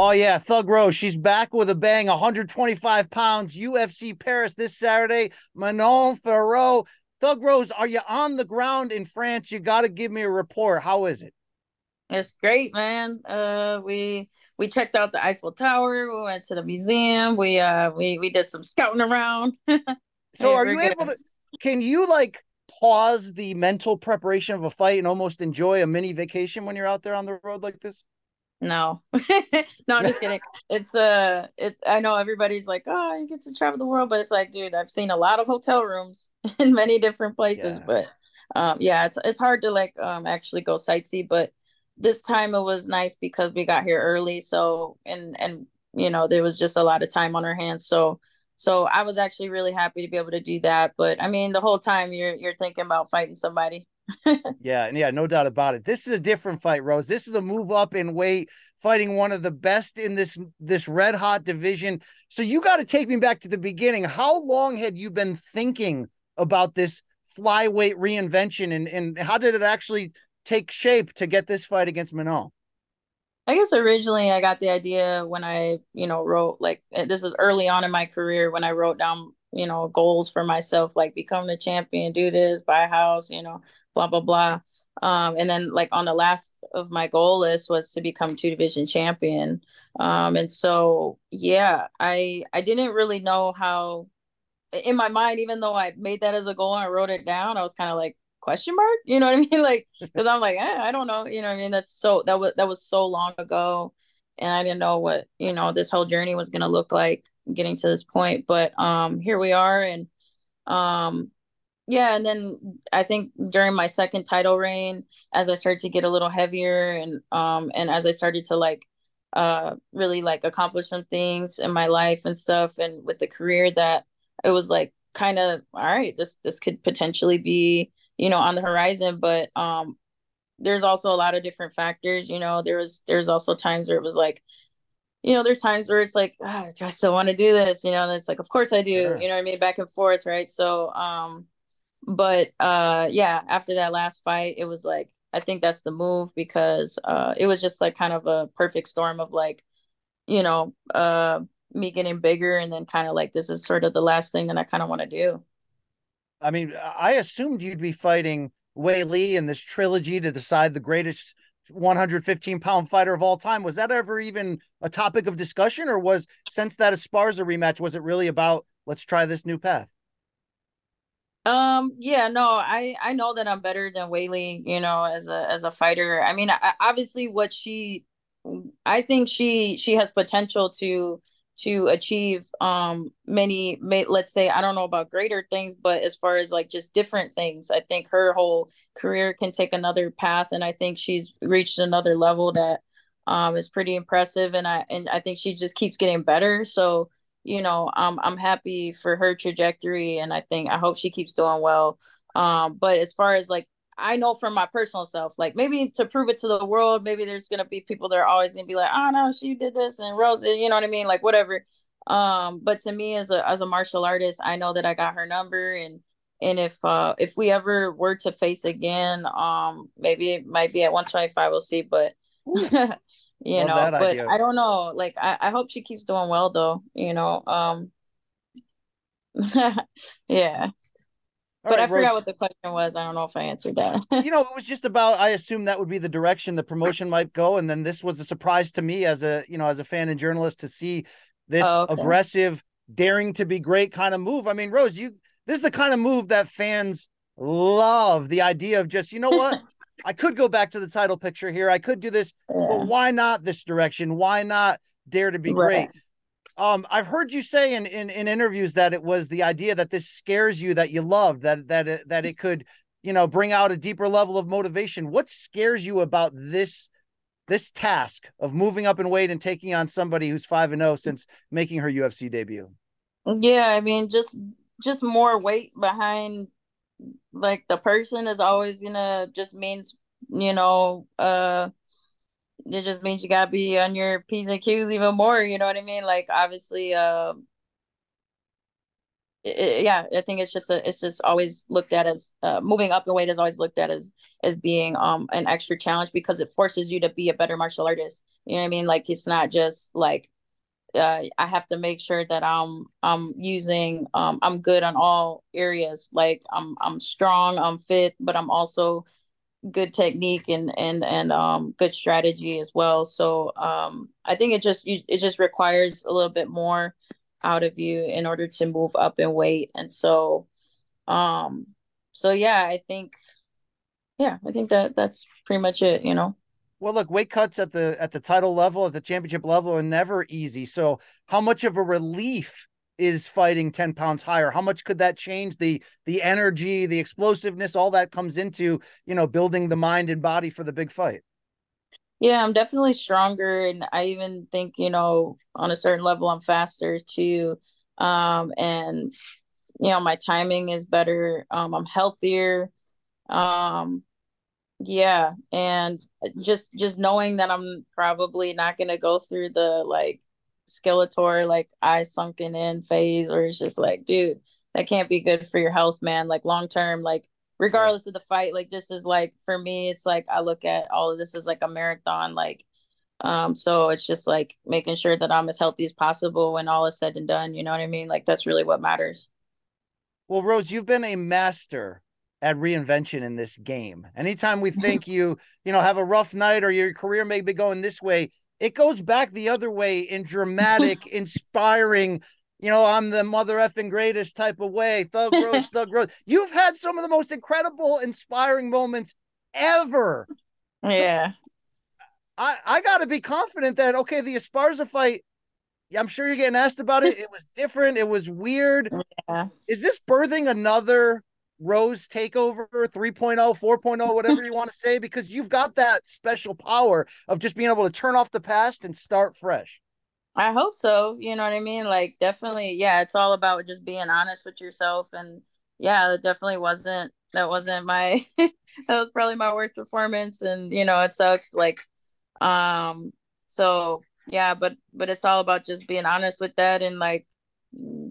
Oh yeah, Thug Rose. She's back with a bang. 125 pounds. UFC Paris this Saturday. Manon Fiorot. Thug Rose, are you on the ground in France? You got to give me a report. How is it? It's great, man. Uh, we we checked out the Eiffel Tower. We went to the museum. We uh we we did some scouting around. so, are you able to? Can you like pause the mental preparation of a fight and almost enjoy a mini vacation when you're out there on the road like this? No, no, I'm just kidding. It's uh, it. I know everybody's like, oh, you get to travel the world, but it's like, dude, I've seen a lot of hotel rooms in many different places, yeah. but um, yeah, it's it's hard to like um actually go sightsee. But this time it was nice because we got here early, so and and you know there was just a lot of time on our hands, so so I was actually really happy to be able to do that. But I mean, the whole time you're you're thinking about fighting somebody. yeah, and yeah, no doubt about it. This is a different fight, Rose. This is a move up in weight, fighting one of the best in this this red hot division. So you got to take me back to the beginning. How long had you been thinking about this flyweight reinvention, and and how did it actually take shape to get this fight against Manon? I guess originally I got the idea when I, you know, wrote like eh, this is early on in my career when I wrote down, you know, goals for myself, like become the champion, do this, buy a house, you know, blah blah blah. Um, and then like on the last of my goal list was to become two division champion. Um, and so yeah i i didn't really know how in my mind even though i made that as a goal and i wrote it down i was kind of like question mark? You know what i mean? Like because i'm like eh, i don't know. You know i mean? That's so that was that was so long ago and i didn't know what you know this whole journey was going to look like getting to this point but um here we are and um yeah and then i think during my second title reign as i started to get a little heavier and um and as i started to like uh really like accomplish some things in my life and stuff and with the career that it was like kind of all right this this could potentially be you know on the horizon but um there's also a lot of different factors you know there was there's also times where it was like you know there's times where it's like oh, do i still want to do this? You know and it's like of course i do sure. you know what i mean? Back and forth right? So um but uh yeah after that last fight it was like i think that's the move because uh it was just like kind of a perfect storm of like you know uh me getting bigger and then kind of like this is sort of the last thing that i kind of want to do. I mean i assumed you'd be fighting Weili in this trilogy to decide the greatest 115 pound fighter of all time. Was that ever even a topic of discussion, or was since that Esparza rematch, was it really about let's try this new path? Um, yeah, no, I I know that I'm better than Weili, you know, as a as a fighter. I mean, I, obviously what she I think she she has potential to to achieve um many may, let's say I don't know about greater things, but as far as like just different things, I think her whole career can take another path and I think she's reached another level that um is pretty impressive and I and I think she just keeps getting better. So you know, I'm I'm happy for her trajectory, and I think I hope she keeps doing well. Um, but as far as like I know from my personal self, like maybe to prove it to the world, maybe there's gonna be people that are always gonna be like, oh no, she did this and Rose did, you know what I mean? Like whatever. Um, but to me as a as a martial artist, I know that I got her number and and if uh if we ever were to face again, um maybe it might be at 125, we'll see. But you know but idea. i don't know like I, I hope she keeps doing well though you know um yeah but right, I forgot Rose. what the question was. I don't know if I answered that. you know, it was just about I assume that would be the direction the promotion might go. And then this was a surprise to me as a you know, as a fan and journalist to see this oh, okay. aggressive, daring to be great kind of move. I mean, Rose, you this is the kind of move that fans love. The idea of just, you know what? I could go back to the title picture here. I could do this, yeah. but why not this direction? Why not dare to be right. great? Um, I've heard you say in, in in interviews that it was the idea that this scares you that you loved that that it, that it could you know bring out a deeper level of motivation. What scares you about this this task of moving up in weight and taking on somebody who's five and zero oh since making her UFC debut? Yeah, I mean just just more weight behind like the person is always gonna just means you know uh it just means you gotta be on your p's and q's even more you know what i mean? Like obviously uh it, yeah i think it's just a, it's just always looked at as uh, moving up in weight is always looked at as as being um an extra challenge because it forces you to be a better martial artist. You know what i mean? Like it's not just like uh, I have to make sure that I'm I'm using um, I'm good on all areas. Like I'm I'm strong, I'm fit, but I'm also good technique and and and um good strategy as well. So um I think it just you, it just requires a little bit more out of you in order to move up in weight. And so um so yeah, I think yeah, I think that that's pretty much it, you know. Well, look, weight cuts at the at the title level, at the championship level, are never easy. So, how much of a relief is fighting 10 pounds higher? How much could that change the the energy, the explosiveness, all that comes into, you know, building the mind and body for the big fight? Yeah, I'm definitely stronger and I even think, you know, on a certain level I'm faster too. Um and you know, my timing is better. Um I'm healthier. Um yeah and just just knowing that i'm probably not going to go through the like skeletor like eye sunken in phase or it's just like dude that can't be good for your health man. Like long term like regardless of the fight like this is like for me it's like i look at all of this as like a marathon like um so it's just like making sure that i'm as healthy as possible when all is said and done you know what i mean? Like that's really what matters. Well rose you've been a master at reinvention in this game. Anytime we think you, you know, have a rough night or your career may be going this way, it goes back the other way in dramatic, inspiring, you know, I'm the mother effing greatest type of way. Thug Rose, Thug Rose. You've had some of the most incredible, inspiring moments ever. Yeah. So I, I got to be confident that, okay, the Esparza fight, I'm sure you're getting asked about it. It was different. It was weird. Yeah. Is this birthing another Rose takeover 3.0, 4.0, whatever you want to say, because you've got that special power of just being able to turn off the past and start fresh. I hope so. You know what I mean? Like, definitely, yeah, it's all about just being honest with yourself. And yeah, that definitely wasn't, that wasn't my, that was probably my worst performance. And, you know, it sucks. Like, um, so yeah, but, but it's all about just being honest with that and like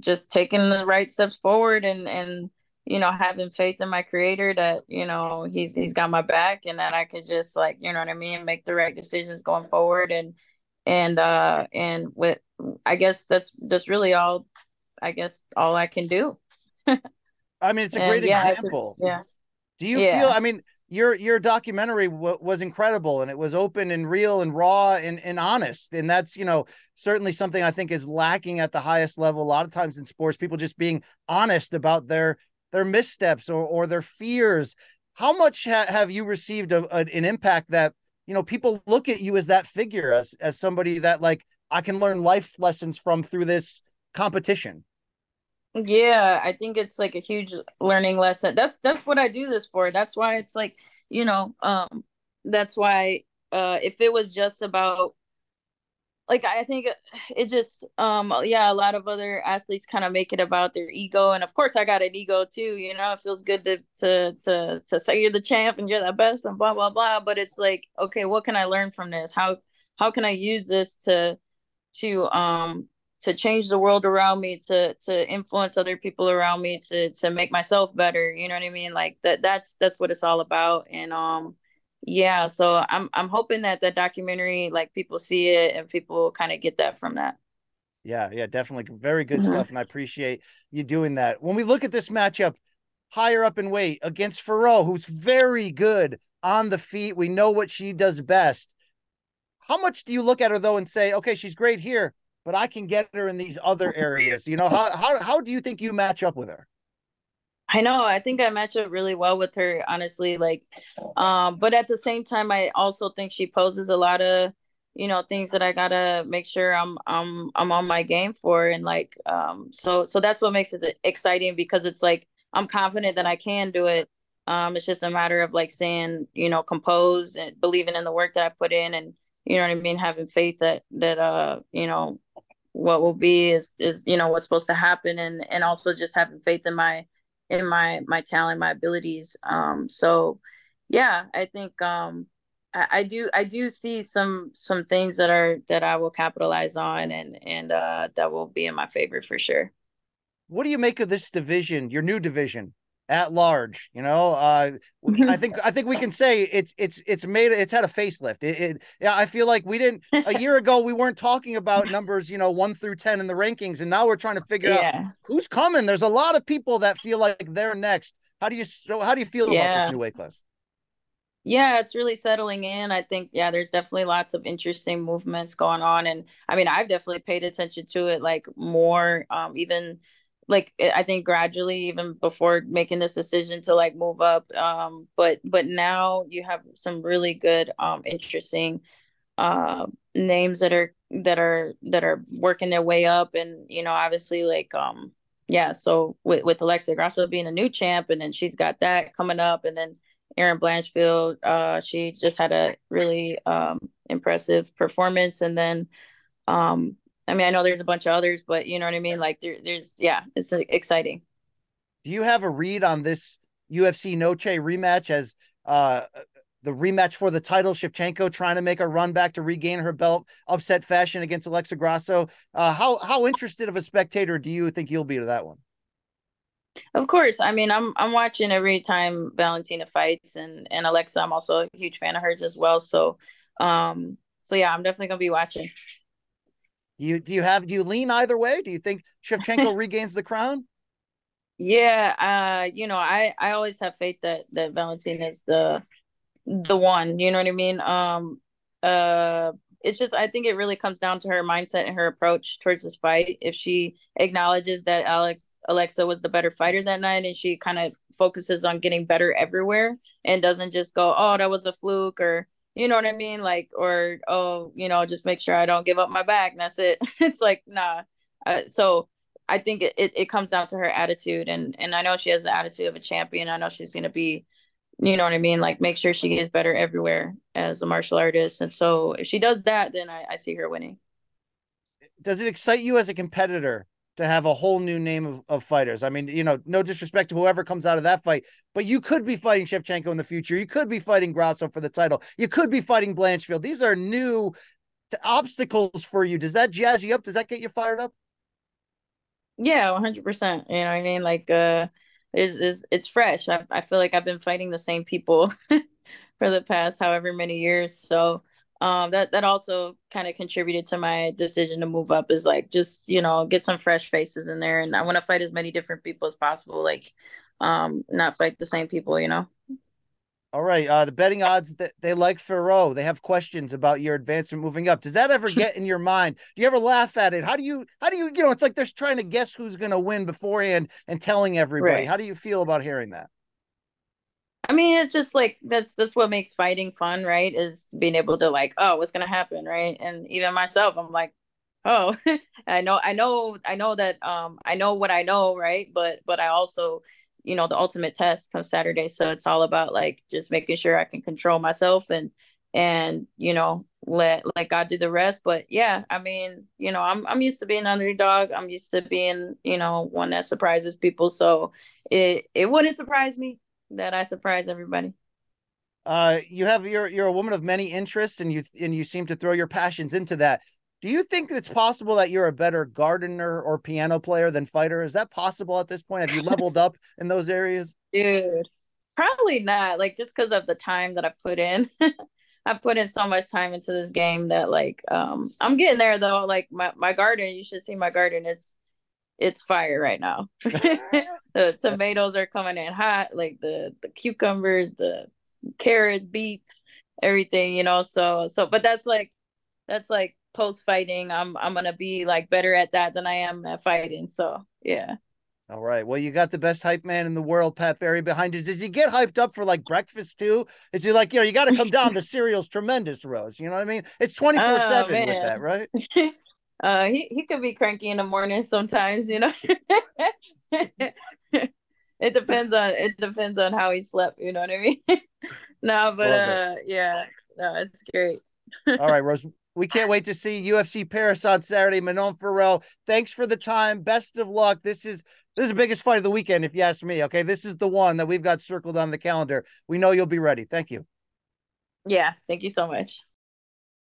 just taking the right steps forward and, and, you know, having faith in my creator that, you know, he's he's got my back and that I could just like, you know what I mean, make the right decisions going forward and and uh and with I guess that's that's really all I guess all I can do. I mean, it's a great yeah, example. Yeah. Do you yeah. feel I mean, your your documentary w- was incredible and it was open and real and raw and, and honest and that's you know certainly something i think is lacking at the highest level a lot of times in sports people just being honest about their their missteps or or their fears. How much ha- have you received a, a, an impact that you know people look at you as that figure as as somebody that like i can learn life lessons from through this competition? Yeah i think it's like a huge learning lesson. That's that's what i do this for. That's why it's like you know um that's why uh if it was just about like I think it just um yeah a lot of other athletes kind of make it about their ego and of course I got an ego too you know it feels good to to to to say you're the champ and you're the best and blah blah blah but it's like okay what can I learn from this? How how can I use this to to um to change the world around me to to influence other people around me to to make myself better you know what I mean? Like that that's that's what it's all about and um yeah so i'm i'm hoping that the documentary like people see it and people kind of get that from that yeah yeah definitely very good mm-hmm. stuff and i appreciate you doing that when we look at this matchup higher up in weight against Fiorot, who's very good on the feet. We know what she does best. How much do you look at her though and say, okay, she's great here, but I can get her in these other areas? You know, how how how do you think you match up with her? I know. I think I match up really well with her, honestly. Like, um, but at the same time, I also think she poses a lot of, you know, things that I gotta make sure I'm I'm I'm on my game for, and like, um, so so that's what makes it exciting because it's like I'm confident that I can do it. Um, it's just a matter of like saying, you know, compose and believing in the work that I've put in, and you know what I mean, having faith that that uh, you know, what will be is is you know what's supposed to happen, and and also just having faith in my in my my talent, my abilities. Um, so yeah, I think um, I, do I do see some some things that are that I will capitalize on and and uh, that will be in my favor for sure. What do you make of this division, your new division? At large. You know, uh, I think I think we can say it's it's it's made it's had a facelift. It, it, yeah, I feel like we didn't a year ago we weren't talking about numbers, you know, one through ten in the rankings, and now we're trying to figure yeah. out who's coming. There's a lot of people that feel like they're next. How do you how do you feel yeah. about this new weight class? Yeah, it's really settling in. I think yeah, there's definitely lots of interesting movements going on, and I mean, I've definitely paid attention to it like more, um, even like I think gradually even before making this decision to like move up um but but now you have some really good um interesting uh names that are that are that are working their way up. And you know obviously like um yeah so with with Alexa Grasso being a new champ and then she's got that coming up and then Erin Blanchfield uh she just had a really um impressive performance. And then um I mean, I know there's a bunch of others, but you know what I mean? Like there, there's, yeah, it's exciting. Do you have a read on this UFC Noche rematch as uh, the rematch for the title? Shevchenko trying to make a run back to regain her belt, upset fashion against Alexa Grasso. Uh, how how interested of a spectator do you think you'll be to that one? Of course. I mean, I'm I'm watching every time Valentina fights, and and Alexa. I'm also a huge fan of hers as well. So, um, so yeah, I'm definitely gonna be watching. You do you have do you lean either way? Do you think Shevchenko regains the crown? Yeah, uh, you know, I I always have faith that that Valentina is the the one. You know what I mean? Um, uh, it's just I think it really comes down to her mindset and her approach towards this fight. If she acknowledges that Alex Alexa was the better fighter that night, and she kind of focuses on getting better everywhere, and doesn't just go, "Oh, that was a fluke," or you know what I mean? Like, or, oh, you know, just make sure I don't give up my back. And that's it. it's like, nah. Uh, so I think it, it, it, comes down to her attitude. And, and I know she has the attitude of a champion. I know she's going to be, you know what I mean? Like, make sure she gets better everywhere as a martial artist. And so if she does that, then I, I see her winning. Does it excite you as a competitor to have a whole new name of, of fighters. I mean, you know, no disrespect to whoever comes out of that fight, but you could be fighting Shevchenko in the future. You could be fighting Grasso for the title. You could be fighting Blanchfield. These are new obstacles for you. Does that jazz you up? Does that get you fired up? Yeah, 100%. You know what I mean? Like, uh, it's, it's fresh. I, I feel like I've been fighting the same people for the past however many years. So, um that that also kind of contributed to my decision to move up is like just you know get some fresh faces in there and i want to fight as many different people as possible like um not fight the same people you know? All right uh the betting odds that they like Fiorot they have questions about your advancement moving up. Does that ever get in your mind? Do you ever laugh at it? How do you how do you you know it's like they're trying to guess who's going to win beforehand and telling everybody. Right. how do you feel about hearing that I mean, it's just like that's that's what makes fighting fun, right? Is being able to like, oh, what's gonna happen, right? And even myself, I'm like, oh, I know, I know, I know that um I know what I know, right? But but I also, you know, the ultimate test comes Saturday, so it's all about like just making sure I can control myself and and you know let let God do the rest. But yeah, I mean, you know, I'm I'm used to being underdog. I'm used to being, you know, one that surprises people. So it it wouldn't surprise me that I surprise everybody. Uh, you have you're you're a woman of many interests, and you and you seem to throw your passions into that. Do you think it's possible that you're a better gardener or piano player than fighter? Is that possible at this point? Have you leveled up in those areas? Dude, probably not. Like just because of the time that I put in. I put in so much time into this game that like um I'm getting there though. Like my, my garden, you should see my garden. It's it's fire right now. the tomatoes are coming in hot, like the the cucumbers, the carrots, beets, everything, you know. So so but that's like that's like post fighting. I'm I'm gonna be like better at that than I am at fighting. So yeah. All right. Well, you got the best hype man in the world, Pat Barry, behind you. Does he get hyped up for like breakfast too? Is he like, you know, you got to come down? the cereal's tremendous, Rose. You know what I mean? It's 24 7 with oh, that, right? Uh, he, he could be cranky in the morning sometimes, you know. it depends on it depends on how he slept, you know what I mean? no, but uh yeah, no, it's great. All right, Rose. We can't wait to see UFC Paris on Saturday. Manon Fiorot, thanks for the time. Best of luck. This is this is the biggest fight of the weekend, if you ask me. Okay. This is the one that we've got circled on the calendar. We know you'll be ready. Thank you. Yeah. Thank you so much.